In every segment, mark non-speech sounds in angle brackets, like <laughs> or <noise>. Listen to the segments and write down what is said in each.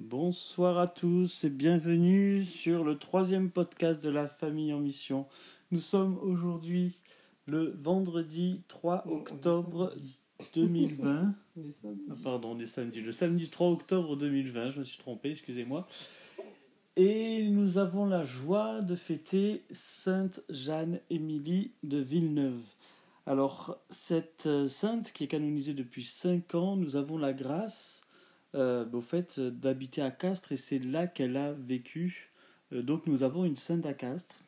Bonsoir à tous et bienvenue sur le troisième podcast de la famille en mission. Nous sommes aujourd'hui le vendredi 3 octobre 2020. <laughs> Ah, pardon, on est samedi. Le samedi 3 octobre 2020, je me suis trompé, excusez-moi. Et nous avons la joie de fêter Sainte Jeanne-Émilie de Villeneuve. Alors, cette euh, sainte qui est canonisée depuis 5 ans, nous avons la grâce euh, au fait d'habiter à Castres et c'est là qu'elle a vécu. Euh, donc nous avons une sainte à Castres.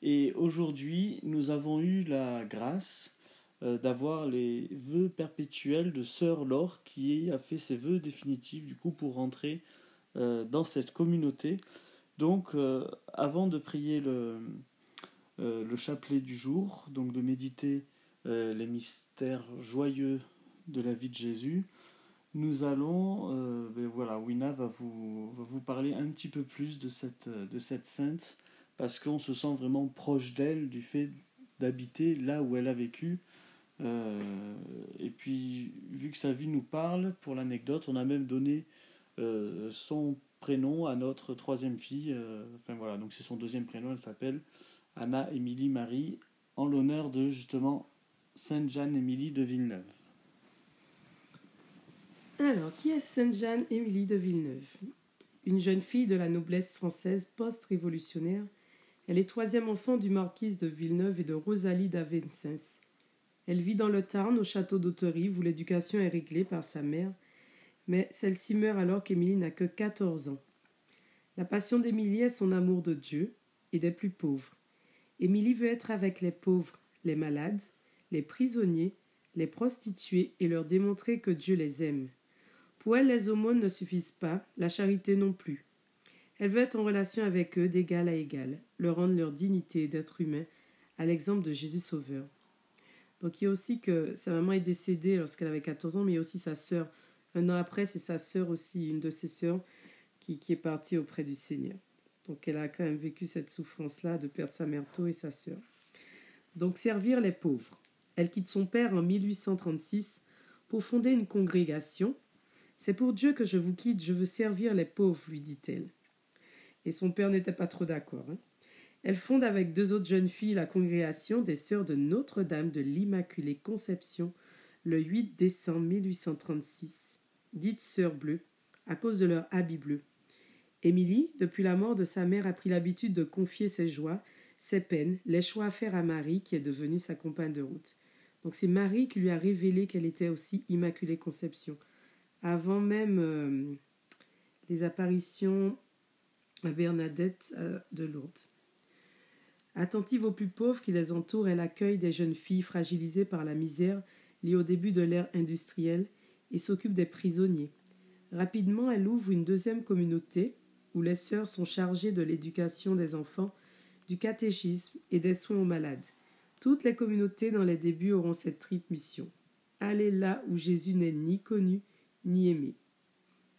Et aujourd'hui, nous avons eu la grâce euh, d'avoir les vœux perpétuels de Sœur Laure qui a fait ses vœux définitifs du coup pour rentrer dans cette communauté. Donc avant de prier le, le chapelet du jour, donc de méditer les mystères joyeux de la vie de Jésus, nous allons, euh, ben voilà, Wina va vous, va vous parler un petit peu plus de cette, de cette sainte, parce qu'on se sent vraiment proche d'elle du fait d'habiter là où elle a vécu. Euh, et puis, vu que sa vie nous parle, pour l'anecdote, on a même donné euh, son prénom à notre troisième fille. enfin voilà, donc c'est son deuxième prénom, elle s'appelle Anna Émilie Marie, en l'honneur de justement Sainte Jeanne Émilie de Villeneuve. Alors, qui est Sainte-Jeanne Émilie de Villeneuve? Une jeune fille de la noblesse française post-révolutionnaire, elle est troisième enfant du marquise de Villeneuve et de Rosalie d'Avencens. Elle vit dans le Tarn au château d'Auterive où l'éducation est réglée par sa mère, mais celle-ci meurt alors qu'Émilie n'a que 14 ans. La passion d'Émilie est son amour de Dieu et des plus pauvres. Émilie veut être avec les pauvres, les malades, les prisonniers, les prostituées et leur démontrer que Dieu les aime. Pour elle, les aumônes ne suffisent pas, la charité non plus. Elle veut être en relation avec eux d'égal à égal, leur rendre leur dignité d'être humain, à l'exemple de Jésus Sauveur. Donc il y a aussi que sa maman est décédée lorsqu'elle avait 14 ans, mais aussi sa sœur. Un an après, c'est sa sœur aussi, une de ses sœurs, qui, qui est partie auprès du Seigneur. Donc elle a quand même vécu cette souffrance-là de perdre sa mère tôt et sa sœur. Donc servir les pauvres. Elle quitte son père en 1836 pour fonder une congrégation c'est pour Dieu que je vous quitte, je veux servir les pauvres, lui dit-elle. Et son père n'était pas trop d'accord. Hein. Elle fonde avec deux autres jeunes filles la congrégation des Sœurs de Notre-Dame de l'Immaculée Conception le 8 décembre 1836, dite Sœurs bleues, à cause de leur habit bleu. Émilie, depuis la mort de sa mère, a pris l'habitude de confier ses joies, ses peines, les choix à faire à Marie, qui est devenue sa compagne de route. Donc c'est Marie qui lui a révélé qu'elle était aussi Immaculée Conception avant même euh, les apparitions à Bernadette euh, de Lourdes. Attentive aux plus pauvres qui les entourent, elle accueille des jeunes filles fragilisées par la misère liée au début de l'ère industrielle et s'occupe des prisonniers. Rapidement, elle ouvre une deuxième communauté où les sœurs sont chargées de l'éducation des enfants, du catéchisme et des soins aux malades. Toutes les communautés dans les débuts auront cette triple mission. Aller là où Jésus n'est ni connu, ni aimée.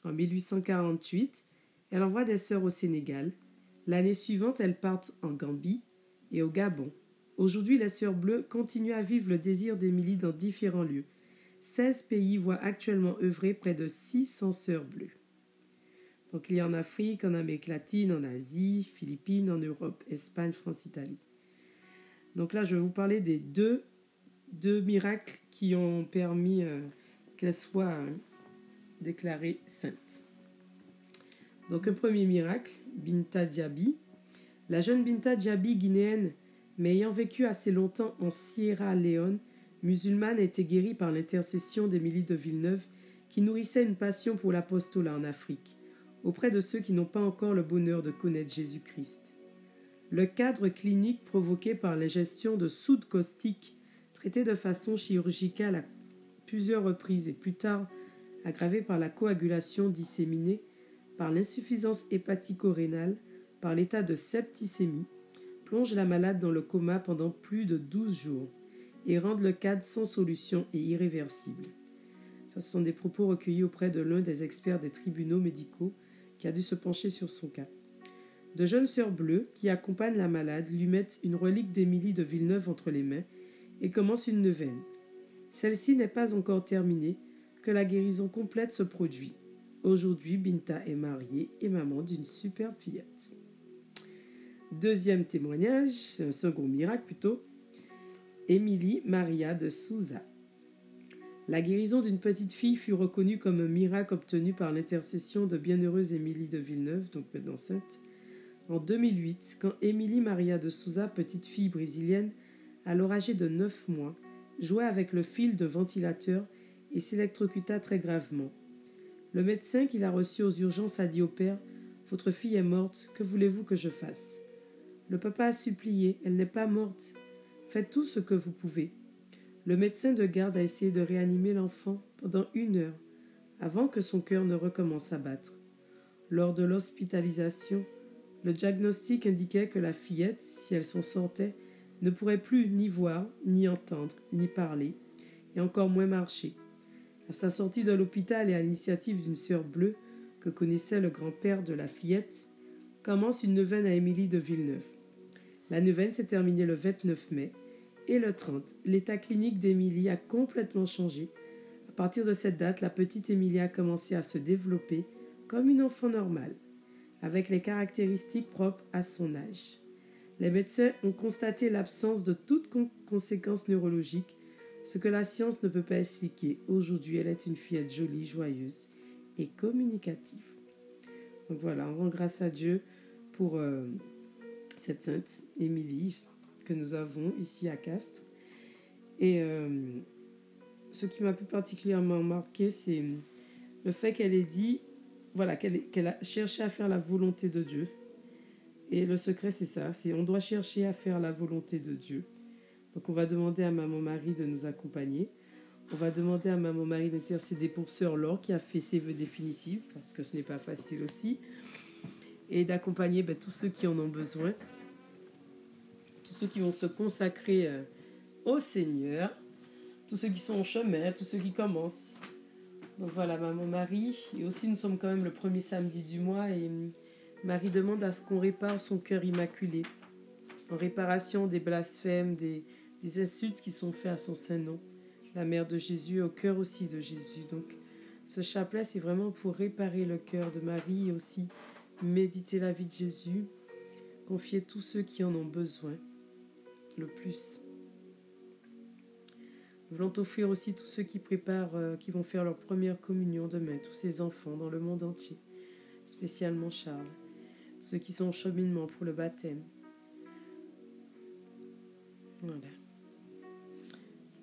En 1848, elle envoie des sœurs au Sénégal. L'année suivante, elles partent en Gambie et au Gabon. Aujourd'hui, les sœurs bleues continuent à vivre le désir d'Émilie dans différents lieux. 16 pays voient actuellement œuvrer près de 600 sœurs bleues. Donc il y a en Afrique, en Amérique latine, en Asie, Philippines, en Europe, Espagne, France, Italie. Donc là, je vais vous parler des deux, deux miracles qui ont permis euh, qu'elles soient euh, déclarée sainte. Donc un premier miracle, Binta Djabi. La jeune Binta Djabi guinéenne, mais ayant vécu assez longtemps en Sierra Leone, musulmane, a été guérie par l'intercession d'Émilie de Villeneuve, qui nourrissait une passion pour l'apostolat en Afrique, auprès de ceux qui n'ont pas encore le bonheur de connaître Jésus-Christ. Le cadre clinique provoqué par l'ingestion de soude caustique, traité de façon chirurgicale à plusieurs reprises et plus tard aggravée par la coagulation disséminée, par l'insuffisance hépatico-rénale, par l'état de septicémie, plonge la malade dans le coma pendant plus de 12 jours et rend le cadre sans solution et irréversible. Ce sont des propos recueillis auprès de l'un des experts des tribunaux médicaux qui a dû se pencher sur son cas. De jeunes sœurs bleues qui accompagnent la malade lui mettent une relique d'Émilie de Villeneuve entre les mains et commencent une neuvaine. Celle-ci n'est pas encore terminée que la guérison complète se produit. Aujourd'hui, Binta est mariée et maman d'une superbe fillette. Deuxième témoignage, c'est un second miracle plutôt. Émilie Maria de Souza. La guérison d'une petite fille fut reconnue comme un miracle obtenu par l'intercession de bienheureuse Émilie de Villeneuve, donc maintenant sainte, en 2008, quand Émilie Maria de Souza, petite fille brésilienne, alors âgée de 9 mois, jouait avec le fil de ventilateur et s'électrocuta très gravement. Le médecin qui l'a reçue aux urgences a dit au père Votre fille est morte, que voulez-vous que je fasse? Le papa a supplié Elle n'est pas morte. Faites tout ce que vous pouvez. Le médecin de garde a essayé de réanimer l'enfant pendant une heure avant que son cœur ne recommence à battre. Lors de l'hospitalisation, le diagnostic indiquait que la fillette, si elle s'en sortait, ne pourrait plus ni voir, ni entendre, ni parler, et encore moins marcher. À sa sortie de l'hôpital et à l'initiative d'une sœur bleue que connaissait le grand-père de la fillette, commence une neuvaine à Émilie de Villeneuve. La neuvaine s'est terminée le 29 mai et le 30, l'état clinique d'Émilie a complètement changé. À partir de cette date, la petite Émilie a commencé à se développer comme une enfant normale, avec les caractéristiques propres à son âge. Les médecins ont constaté l'absence de toute conséquence neurologique, ce que la science ne peut pas expliquer. Aujourd'hui, elle est une fillette jolie, joyeuse et communicative. Donc voilà, on rend grâce à Dieu pour euh, cette sainte Émilie, que nous avons ici à Castres. Et euh, ce qui m'a plus particulièrement marqué, c'est le fait qu'elle ait dit, voilà, qu'elle a cherché à faire la volonté de Dieu. Et le secret, c'est ça, c'est on doit chercher à faire la volonté de Dieu. Donc on va demander à Maman Marie de nous accompagner. On va demander à Maman Marie d'intercéder pour Sœur Laure qui a fait ses vœux définitifs, parce que ce n'est pas facile aussi. Et d'accompagner ben, tous ceux qui en ont besoin tous ceux qui vont se consacrer euh, au Seigneur, tous ceux qui sont en chemin, tous ceux qui commencent. Donc voilà, maman Marie. Et aussi, nous sommes quand même le premier samedi du mois et hum, Marie demande à ce qu'on répare son cœur immaculé, en réparation des blasphèmes, des, des insultes qui sont faits à son Saint-Nom, la mère de Jésus, au cœur aussi de Jésus. Donc, ce chapelet, c'est vraiment pour réparer le cœur de Marie et aussi méditer la vie de Jésus, confier tous ceux qui en ont besoin le plus. Nous voulons offrir aussi tous ceux qui préparent, euh, qui vont faire leur première communion demain, tous ces enfants dans le monde entier, spécialement Charles, ceux qui sont en cheminement pour le baptême. Voilà.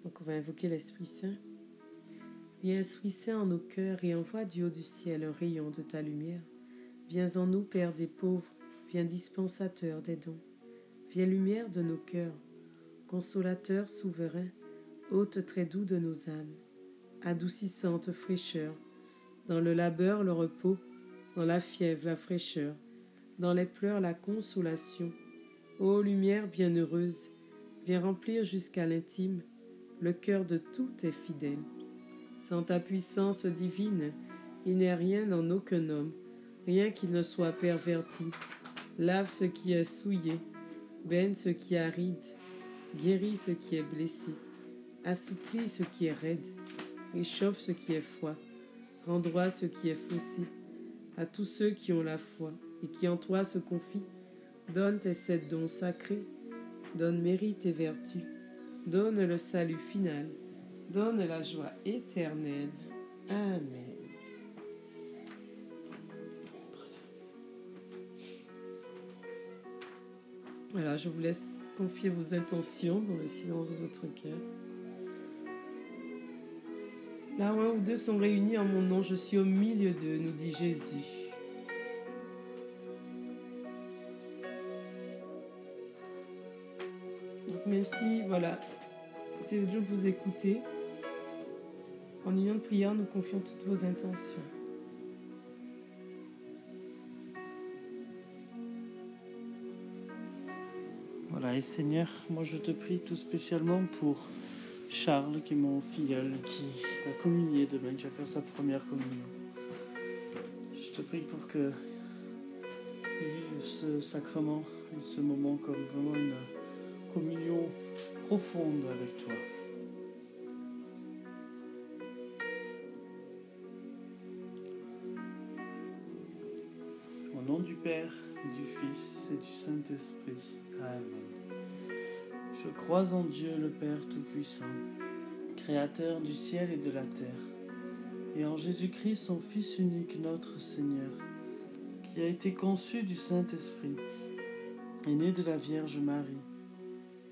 Donc on va invoquer l'Esprit Saint. Viens Esprit Saint en nos cœurs et envoie du haut du ciel un rayon de ta lumière. Viens en nous, Père des pauvres, viens dispensateur des dons. Viens lumière de nos cœurs, consolateur souverain, hôte très doux de nos âmes, adoucissante fraîcheur, dans le labeur le repos, dans la fièvre la fraîcheur, dans les pleurs la consolation. Ô lumière bienheureuse, viens remplir jusqu'à l'intime le cœur de tous tes fidèles. Sans ta puissance divine, il n'est rien en aucun homme, rien qui ne soit perverti. Lave ce qui est souillé, Baigne ce qui est aride, guéris ce qui est blessé, assouplis ce qui est raide, réchauffe ce qui est froid, rend droit ce qui est faussé. À tous ceux qui ont la foi et qui en toi se confient, donne tes sept dons sacrés, donne mérite et vertu, donne le salut final, donne la joie éternelle. Amen. Voilà, je vous laisse confier vos intentions dans le silence de votre cœur. Là où un ou deux sont réunis en mon nom, je suis au milieu d'eux, nous dit Jésus. Même si, voilà, c'est Dieu que vous écoutez, en union de prière, nous confions toutes vos intentions. et Seigneur, moi je te prie tout spécialement pour Charles, qui est mon filleul, qui va communier demain, qui va faire sa première communion. Je te prie pour que vive ce sacrement et ce moment comme vraiment une communion profonde avec toi. du Père, du Fils et du Saint-Esprit. Amen. Je crois en Dieu le Père Tout-Puissant, Créateur du ciel et de la terre, et en Jésus-Christ, son Fils unique, notre Seigneur, qui a été conçu du Saint-Esprit, est né de la Vierge Marie,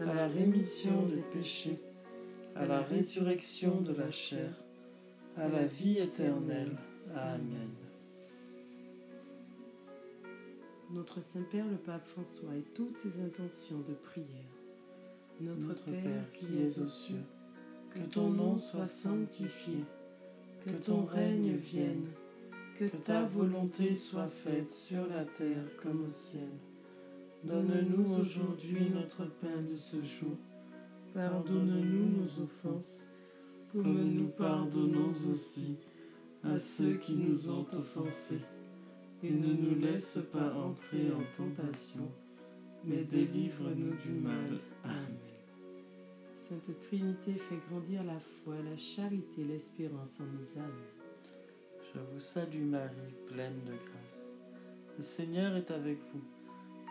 à la rémission des péchés, à la résurrection de la chair, à la vie éternelle. Amen. Notre Saint-Père le Pape François et toutes ses intentions de prière. Notre, Père qui es aux cieux, que ton nom soit sanctifié, que ton règne vienne, que ta volonté soit faite sur la terre comme au ciel. Donne-nous aujourd'hui notre pain de ce jour. Pardonne-nous nos offenses, comme nous pardonnons aussi à ceux qui nous ont offensés et ne nous laisse pas entrer en tentation, mais délivre-nous du mal. Amen. Sainte Trinité fait grandir la foi, la charité, l'espérance en nos âmes. Je vous salue Marie, pleine de grâce. Le Seigneur est avec vous.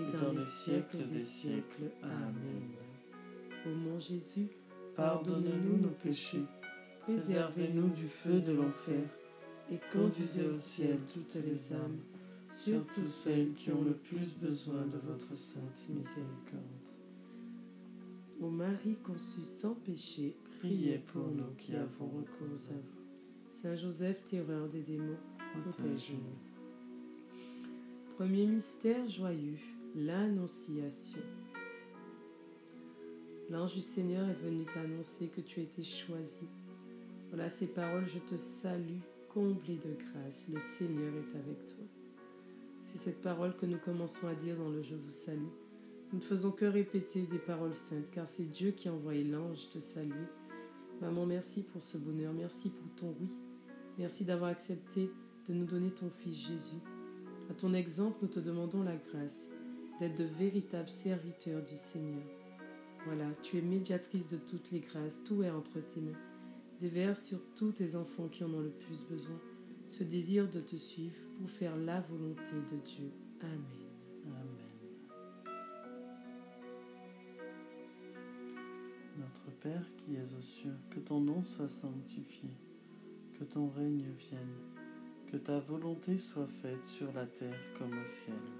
et dans les siècles des siècles. Amen. Ô mon Jésus, pardonnez-nous nos péchés préservez-nous du feu de l'enfer, et conduisez au ciel toutes les âmes, surtout celles qui ont le plus besoin de votre sainte miséricorde. Ô Marie conçue sans péché, priez pour nous qui avons recours à vous. Saint Joseph, terreur des démons, protège-nous. Premier mystère joyeux, l'Annonciation. L'ange du Seigneur est venu t'annoncer que tu étais choisi voilà ces paroles, je te salue, comblé de grâce, le Seigneur est avec toi. C'est cette parole que nous commençons à dire dans le Je vous salue. Nous ne faisons que répéter des paroles saintes, car c'est Dieu qui a envoyé l'ange te saluer. Maman, merci pour ce bonheur, merci pour ton oui. Merci d'avoir accepté de nous donner ton Fils Jésus. À ton exemple, nous te demandons la grâce d'être de véritables serviteurs du Seigneur. Voilà, tu es médiatrice de toutes les grâces, tout est entre tes mains déverse sur tous tes enfants qui en ont le plus besoin ce désir de te suivre pour faire la volonté de Dieu. Amen. Amen. Notre Père qui es aux cieux, que ton nom soit sanctifié, que ton règne vienne, que ta volonté soit faite sur la terre comme au ciel.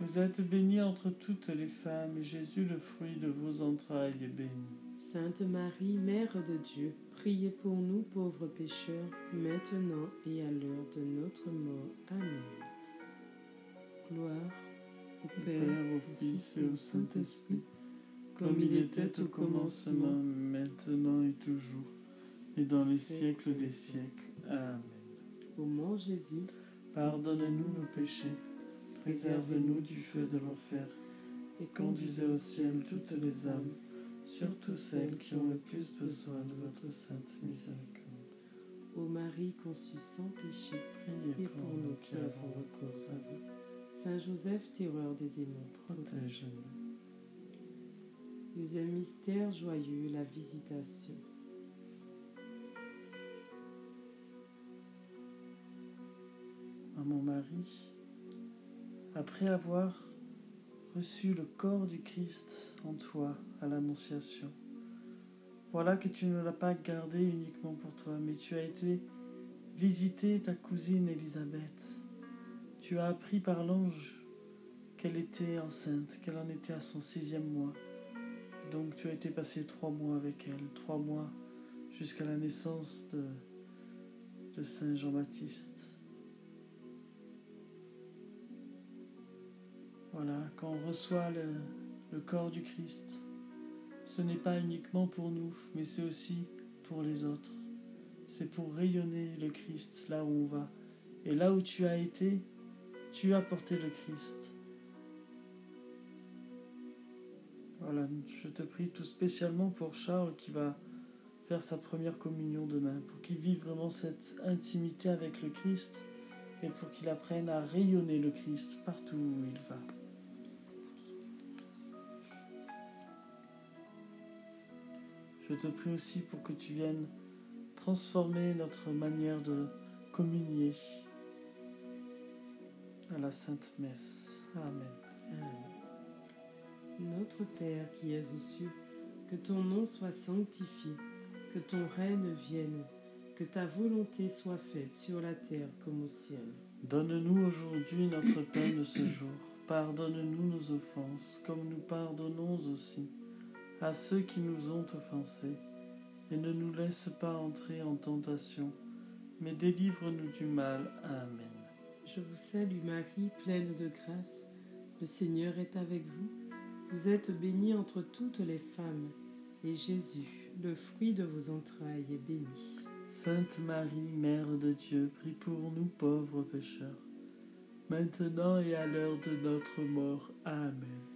Vous êtes bénie entre toutes les femmes, et Jésus, le fruit de vos entrailles, est béni. Sainte Marie, Mère de Dieu, priez pour nous pauvres pécheurs, maintenant et à l'heure de notre mort. Amen. Gloire au Père, Père, au Fils et au Saint-Esprit, comme il était au commencement, maintenant et toujours, et dans les siècles des siècles. Amen. Ô mon Jésus, Pardonne-nous nos péchés, préserve-nous du feu de l'enfer, et conduisez au ciel toutes les âmes, surtout celles qui ont le plus besoin de votre sainte miséricorde. Ô Marie conçue sans péché, Priez pour nous qui avons recours à vous. Saint Joseph, terreur des démons, Protège-nous. Deuxième mystère joyeux, la visitation. Maman Marie, après avoir reçu le corps du Christ en toi à l'Annonciation, voilà que tu ne l'as pas gardé uniquement pour toi, mais tu as été visiter ta cousine Élisabeth. Tu as appris par l'ange qu'elle était enceinte, qu'elle en était à son sixième mois. Donc tu as été passé trois mois avec elle, trois mois jusqu'à la naissance de, de Saint Jean-Baptiste. Voilà, quand on reçoit le, corps du Christ, ce n'est pas uniquement pour nous, mais c'est aussi pour les autres. C'est pour rayonner le Christ là où on va. Et là où tu as été, tu as porté le Christ. Voilà, je te prie tout spécialement pour Charles qui va faire sa première communion demain, pour qu'il vive vraiment cette intimité avec le Christ et pour qu'il apprenne à rayonner le Christ partout où il va. Je te prie aussi pour que tu viennes transformer notre manière de communier à la Sainte Messe. Amen. Amen. Notre Père qui es aux cieux, que ton nom soit sanctifié, que ton règne vienne, que ta volonté soit faite sur la terre comme au ciel. Donne-nous aujourd'hui notre pain de ce jour. Pardonne-nous nos offenses, comme nous pardonnons aussi à ceux qui nous ont offensés. Et ne nous laisse pas entrer en tentation, mais délivre-nous du mal. Amen. Je vous salue Marie, pleine de grâce. Le Seigneur est avec vous. Vous êtes bénie entre toutes les femmes, et Jésus, le fruit de vos entrailles, est béni. Sainte Marie, Mère de Dieu, prie pour nous pauvres pécheurs, maintenant et à l'heure de notre mort. Amen.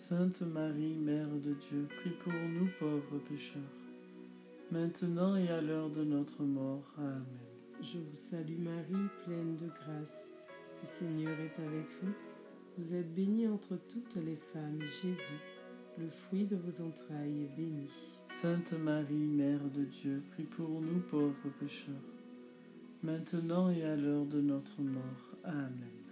Sainte Marie, Mère de Dieu, prie pour nous pauvres pécheurs, maintenant et à l'heure de notre mort. Amen. Je vous salue Marie, pleine de grâce, le Seigneur est avec vous. Vous êtes bénie entre toutes les femmes, et Jésus, le fruit de vos entrailles, est béni. Sainte Marie, Mère de Dieu, prie pour nous pauvres pécheurs, maintenant et à l'heure de notre mort. Amen.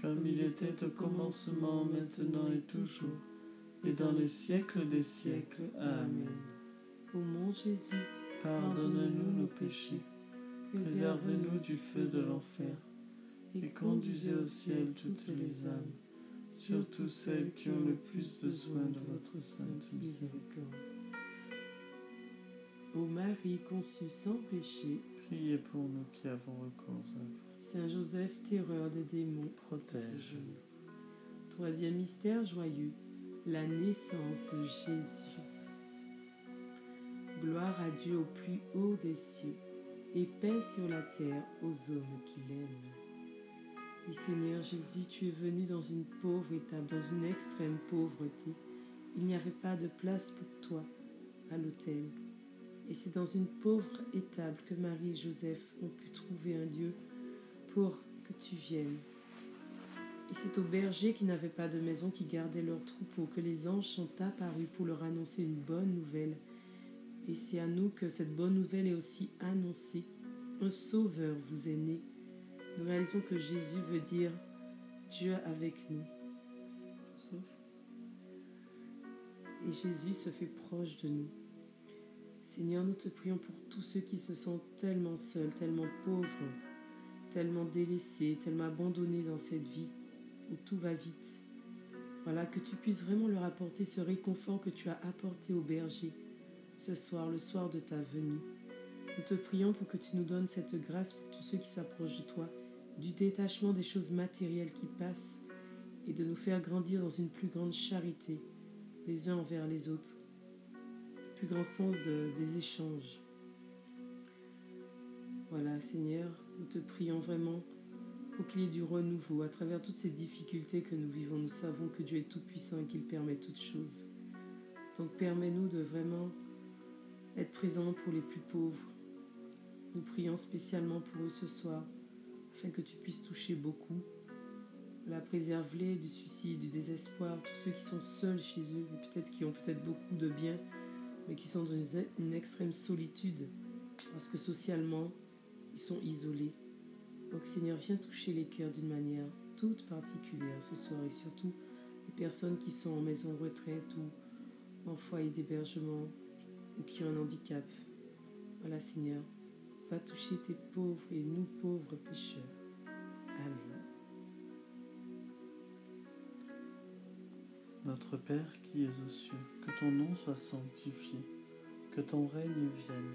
Comme il était au commencement, maintenant et toujours, et dans les siècles des siècles. Amen. Ô mon Jésus, Pardonne-nous nos péchés, préservez-nous du feu de l'enfer, et conduisez au ciel toutes les âmes, surtout celles qui ont le plus besoin de votre sainte miséricorde. Ô Marie conçue sans péché, Priez pour nous qui avons recours à vous. Saint Joseph, terreur des démons, Protège-nous. Troisième mystère joyeux, la naissance de Jésus. Gloire à Dieu au plus haut des cieux, et paix sur la terre aux hommes qui l'aiment. Et Seigneur Jésus, tu es venu dans une pauvre étape, dans une extrême pauvreté. Il n'y avait pas de place pour toi à l'autel. Et c'est dans une pauvre étable que Marie et Joseph ont pu trouver un lieu pour que tu viennes. Et c'est aux bergers qui n'avaient pas de maison qui gardaient leurs troupeaux que les anges sont apparus pour leur annoncer une bonne nouvelle. Et c'est à nous que cette bonne nouvelle est aussi annoncée. Un sauveur vous est né. Nous réalisons que Jésus veut dire Dieu avec nous. Et Jésus se fait proche de nous. Seigneur, nous te prions pour tous ceux qui se sentent tellement seuls, tellement pauvres, tellement délaissés, tellement abandonnés dans cette vie où tout va vite. Voilà, que tu puisses vraiment leur apporter ce réconfort que tu as apporté au berger ce soir, le soir de ta venue. Nous te prions pour que tu nous donnes cette grâce pour tous ceux qui s'approchent de toi, du détachement des choses matérielles qui passent et de nous faire grandir dans une plus grande charité les uns envers les autres, plus grand sens de- des échanges. Voilà, Seigneur, nous te prions vraiment pour qu'il y ait du renouveau à travers toutes ces difficultés que nous vivons. Nous savons que Dieu est tout-puissant et qu'il permet toutes choses. Donc permets-nous de vraiment être présents pour les plus pauvres. Nous prions spécialement pour eux ce soir, afin que tu puisses toucher beaucoup. La préserve-les du suicide, du désespoir, tous ceux qui sont seuls chez eux, peut-être qui ont peut-être beaucoup de biens, mais qui sont dans une extrême solitude, parce que socialement, sont isolés. Donc Seigneur, viens toucher les cœurs d'une manière toute particulière ce soir et surtout les personnes qui sont en maison de retraite ou en foyer d'hébergement ou qui ont un handicap. Voilà Seigneur, va toucher tes pauvres et nous pauvres pécheurs. Amen. Notre Père qui es aux cieux, que ton nom soit sanctifié, que ton règne vienne,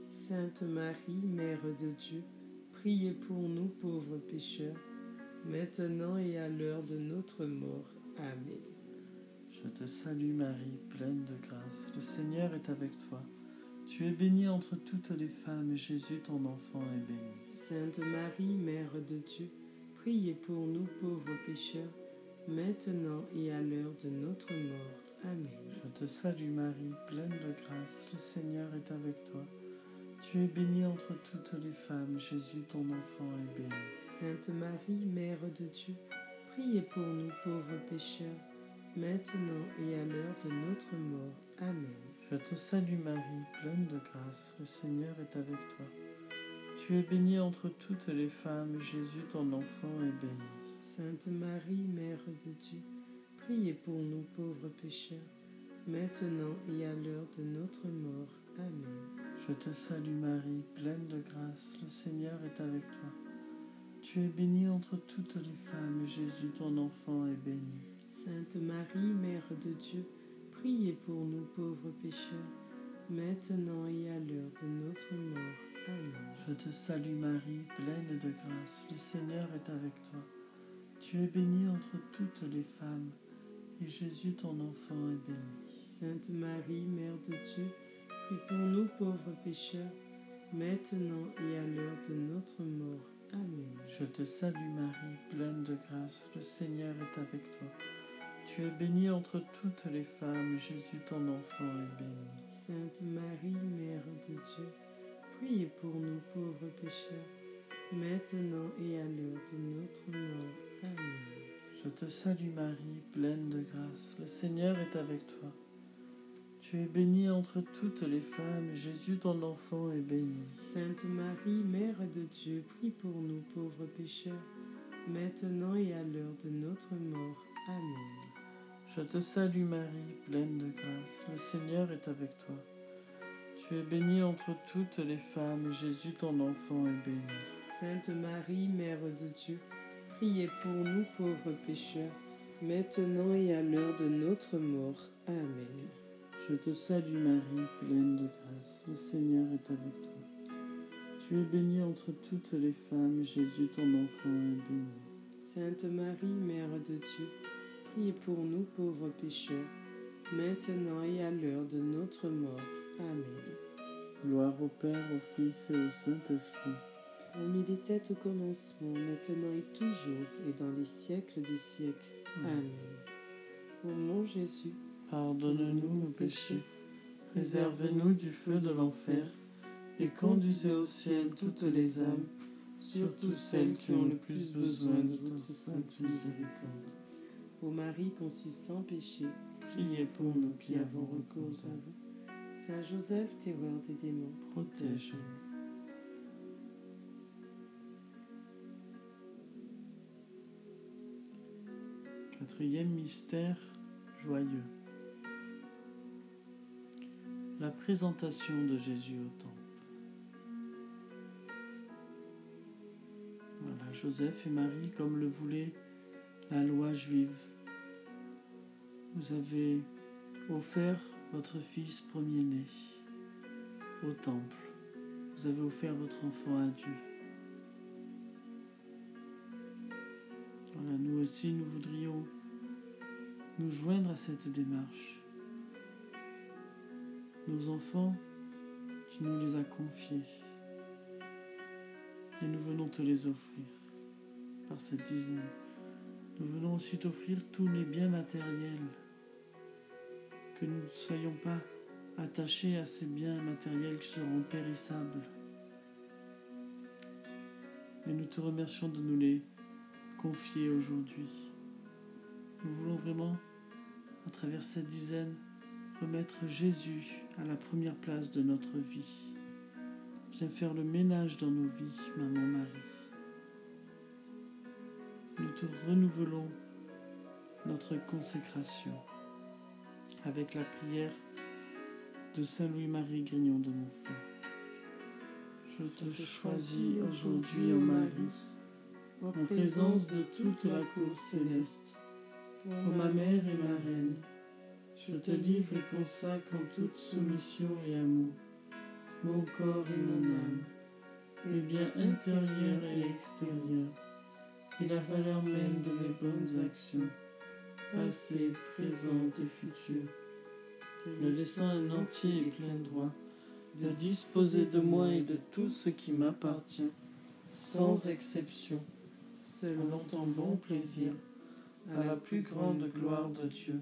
Sainte Marie, Mère de Dieu, Priez pour nous pauvres pécheurs, maintenant et à l'heure de notre mort. Amen. Je te salue Marie, pleine de grâce. Le Seigneur est avec toi. Tu es bénie entre toutes les femmes, et Jésus, ton enfant, est béni. Sainte Marie, Mère de Dieu, priez pour nous pauvres pécheurs, maintenant et à l'heure de notre mort. Amen. Je te salue Marie, pleine de grâce. Le Seigneur est avec toi. Tu es bénie entre toutes les femmes, Jésus ton enfant est béni. Sainte Marie, Mère de Dieu, priez pour nous pauvres pécheurs, maintenant et à l'heure de notre mort. Amen. Je te salue Marie, pleine de grâce, le Seigneur est avec toi. Tu es bénie entre toutes les femmes, Jésus ton enfant est béni. Sainte Marie, Mère de Dieu, priez pour nous pauvres pécheurs, maintenant et à l'heure de notre mort. Amen. Je te salue Marie, pleine de grâce, le Seigneur est avec toi. Tu es bénie entre toutes les femmes, et Jésus ton enfant est béni. Sainte Marie, Mère de Dieu, priez pour nous pauvres pécheurs, maintenant et à l'heure de notre mort. Amen. Je te salue Marie, pleine de grâce, le Seigneur est avec toi. Tu es bénie entre toutes les femmes, et Jésus ton enfant est béni. Sainte Marie, Mère de Dieu, pour nous pauvres pécheurs, maintenant et à l'heure de notre mort. Amen. Je te salue Marie, pleine de grâce, le Seigneur est avec toi. Tu es bénie entre toutes les femmes, Jésus ton enfant est béni. Sainte Marie, Mère de Dieu, priez pour nous pauvres pécheurs, maintenant et à l'heure de notre mort. Amen. Je te salue Marie, pleine de grâce, le Seigneur est avec toi. Tu es bénie entre toutes les femmes, Jésus ton enfant est béni. Sainte Marie, Mère de Dieu, prie pour nous pauvres pécheurs, maintenant et à l'heure de notre mort. Amen. Je te salue Marie, pleine de grâce, le Seigneur est avec toi. Tu es bénie entre toutes les femmes, Jésus ton enfant est béni. Sainte Marie, Mère de Dieu, priez pour nous pauvres pécheurs, maintenant et à l'heure de notre mort. Amen. Je te salue Marie, pleine de grâce, le Seigneur est avec toi. Tu es bénie entre toutes les femmes, Jésus ton enfant est béni. Sainte Marie, Mère de Dieu, priez pour nous pauvres pécheurs, maintenant et à l'heure de notre mort. Amen. Gloire au Père, au Fils et au Saint-Esprit. Comme il était au commencement, maintenant et toujours, et dans les siècles des siècles. Amen. Au nom Jésus, Pardonne-nous nos péchés, préservez-nous du feu de l'enfer, et conduisez au ciel toutes les âmes, surtout celles qui ont le plus besoin de votre sainte miséricorde. Ô Marie conçue sans péché, priez pour nous qui avons recours à vous. Saint Joseph, terreur des démons, protège-nous. Quatrième mystère joyeux la présentation de Jésus au temple. Joseph et Marie comme le voulait la loi juive. Vous avez offert votre fils premier-né au temple. Vous avez offert votre enfant à Dieu. Voilà, nous aussi, nous voudrions nous joindre à cette démarche. Nos enfants, tu nous les as confiés et nous venons te les offrir par cette dizaine. Nous venons aussi t'offrir tous les biens matériels, que nous ne soyons pas attachés à ces biens matériels qui seront périssables. Mais nous te remercions de nous les confier aujourd'hui. Nous voulons vraiment, à travers cette dizaine, remettre Jésus à la première place de notre vie. Viens faire le ménage dans nos vies, maman Marie. Nous te renouvelons notre consécration avec la prière de Saint Louis-Marie Grignon de Montfort. Je te choisis aujourd'hui, ô Marie, en présence de toute la cour céleste, ô ma mère et ma reine. Je te livre et consacre en toute soumission et amour mon corps et mon âme, mes biens intérieurs et extérieurs, et la valeur même de mes bonnes actions, passées, présentes et futures, me laissant un entier et plein droit de disposer de moi et de tout ce qui m'appartient, sans exception, selon ton bon plaisir, à la plus grande gloire de Dieu,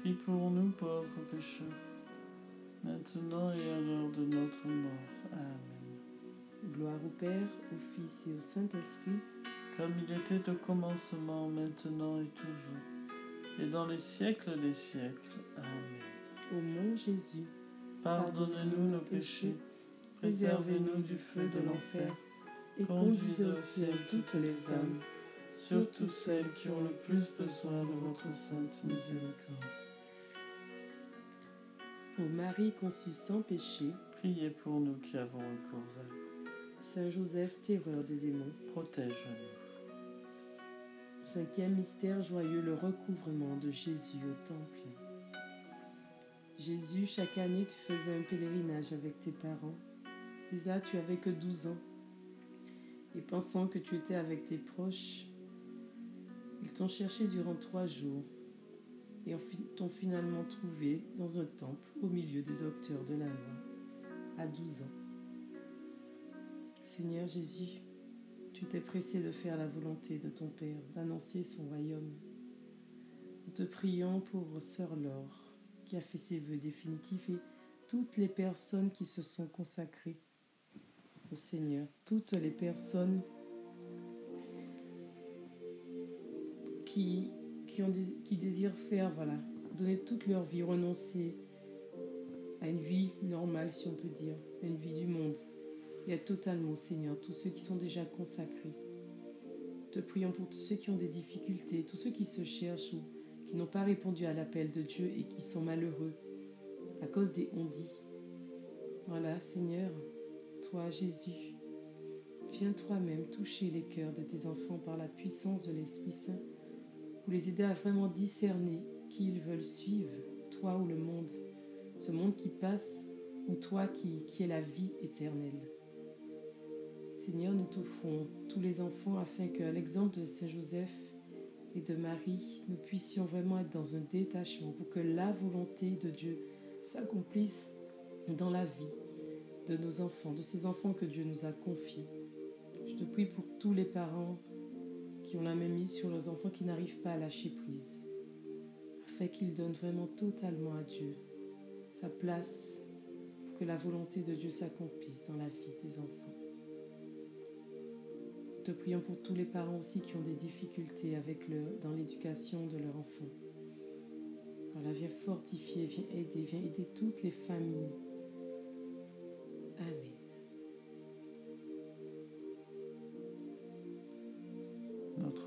prie pour nous pauvres pécheurs, maintenant et à l'heure de notre mort. Amen. Gloire au Père, au Fils et au Saint-Esprit, comme il était au commencement, maintenant et toujours, et dans les siècles des siècles. Amen. Ô mon Jésus, pardonnez-nous nos péchés, préservez-nous du feu de l'enfer, et conduisez au ciel toutes les âmes, surtout celles qui ont le plus besoin de votre sainte miséricorde. Ô Marie conçue sans péché, priez pour nous qui avons recours à vous. Saint Joseph, terreur des démons, protège-nous. Cinquième mystère joyeux, le recouvrement de Jésus au temple. Jésus, chaque année, tu faisais un pèlerinage avec tes parents. Et là, tu avais que 12 ans. Et pensant que tu étais avec tes proches, ils t'ont cherché durant trois jours et t'ont finalement trouvé dans un temple au milieu des docteurs de la loi, à 12 ans. Seigneur Jésus, tu t'es pressé de faire la volonté de ton Père, d'annoncer son royaume. Nous te prions pour Sœur Laure, qui a fait ses voeux définitifs et toutes les personnes qui se sont consacrées au Seigneur, toutes les personnes qui, qui, désirent faire, voilà, donner toute leur vie, renoncer à une vie normale, si on peut dire, à une vie du monde, et à totalement, Seigneur, tous ceux qui sont déjà consacrés. Te prions pour tous ceux qui ont des difficultés, tous ceux qui se cherchent ou qui n'ont pas répondu à l'appel de Dieu et qui sont malheureux à cause des ondits. Voilà, Seigneur, toi, Jésus, viens toi-même toucher les cœurs de tes enfants par la puissance de l'Esprit Saint pour les aider à vraiment discerner qui ils veulent suivre, toi ou le monde, ce monde qui passe ou toi qui, qui est la vie éternelle. Seigneur, nous t'offrons tous les enfants afin qu'à l'exemple de Saint Joseph, et de Marie, nous puissions vraiment être dans un détachement pour que la volonté de Dieu s'accomplisse dans la vie de nos enfants, de ces enfants que Dieu nous a confiés. Je te prie pour tous les parents qui ont la même mise sur leurs enfants qui n'arrivent pas à lâcher prise, afin qu'ils donnent vraiment totalement à Dieu sa place pour que la volonté de Dieu s'accomplisse dans la vie des enfants te prions pour tous les parents aussi qui ont des difficultés avec dans l'éducation de leur enfant. Voilà, viens fortifier, viens aider, viens aider toutes les familles. Amen.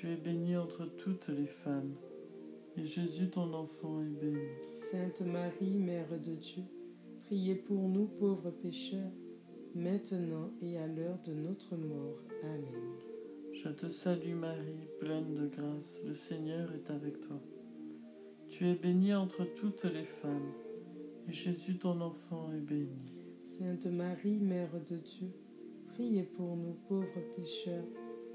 Tu es bénie entre toutes les femmes, et Jésus ton enfant est béni. Sainte Marie, Mère de Dieu, priez pour nous pauvres pécheurs, maintenant et à l'heure de notre mort. Amen. Je te salue Marie, pleine de grâce, le Seigneur est avec toi. Tu es bénie entre toutes les femmes, et Jésus ton enfant est béni. Sainte Marie, Mère de Dieu, priez pour nous pauvres pécheurs,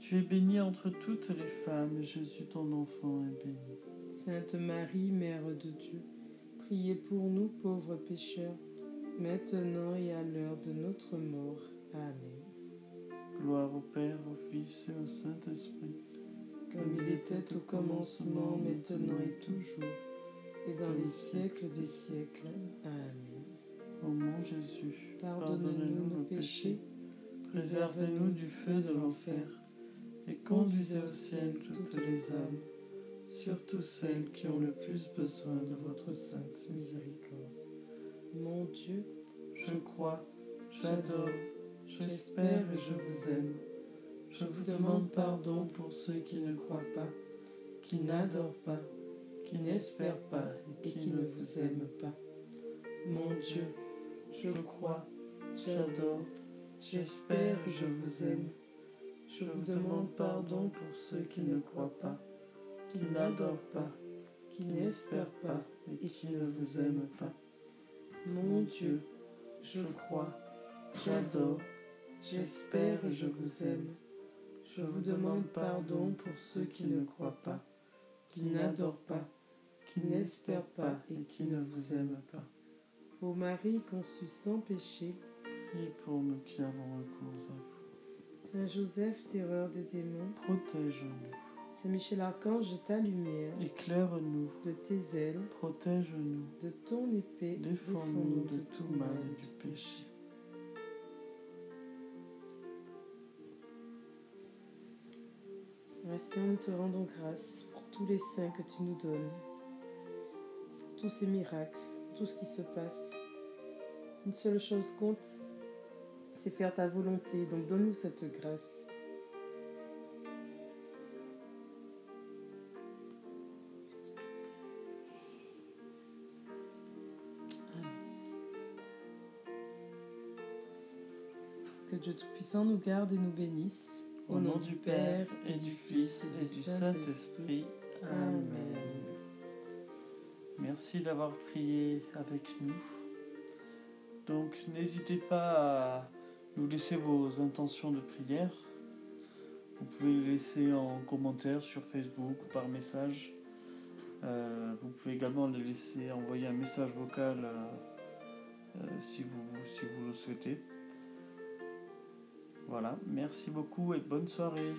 Tu es bénie entre toutes les femmes, Jésus ton enfant est béni. Sainte Marie, Mère de Dieu, priez pour nous pauvres pécheurs, maintenant et à l'heure de notre mort. Amen. Gloire au Père, au Fils et au Saint-Esprit, Comme il était au commencement, maintenant et toujours, et dans les siècles des siècles. Amen. Ô mon Jésus, Pardonnez-nous nos péchés, préservez-nous du feu de l'enfer, et conduisez au ciel toutes les âmes, surtout celles qui ont le plus besoin de votre sainte miséricorde. Mon Dieu, Je crois, j'adore, j'espère et je vous aime. Je vous demande pardon pour ceux qui ne croient pas, qui n'adorent pas, qui n'espèrent pas et qui ne vous aiment pas. Mon Dieu, je crois, j'adore, j'espère et je vous aime. Je vous demande pardon pour ceux qui ne croient pas, qui n'adorent pas, qui n'espèrent pas et qui ne vous aiment pas. Mon Dieu, je crois, j'adore, j'espère et je vous aime. Je vous demande pardon pour ceux qui ne croient pas, qui n'adorent pas, qui n'espèrent pas et qui ne vous aiment pas. ô Marie conçue sans péché, Priez pour nous qui avons recours à vous. Saint Joseph, terreur des démons, Protège-nous, Saint Michel Archange, ta lumière, éclaire-nous, de tes ailes, protège-nous, de ton épée, défends-nous de tout mal et du péché. Seigneur, nous te rendons grâce pour tous les saints que tu nous donnes, pour tous ces miracles, tout ce qui se passe. Une seule chose compte, c'est faire ta volonté. Donc donne-nous cette grâce. Que Dieu Tout-Puissant nous garde et nous bénisse. Au nom du Père et du Fils et du Saint-Esprit. Amen. Merci d'avoir prié avec nous. Donc n'hésitez pas à nous laisser vos intentions de prière. Vous pouvez les laisser en commentaire sur Facebook ou par message. Euh, vous pouvez également les laisser envoyer un message vocal euh, euh, si, vous, si vous le souhaitez. Voilà, merci beaucoup et bonne soirée.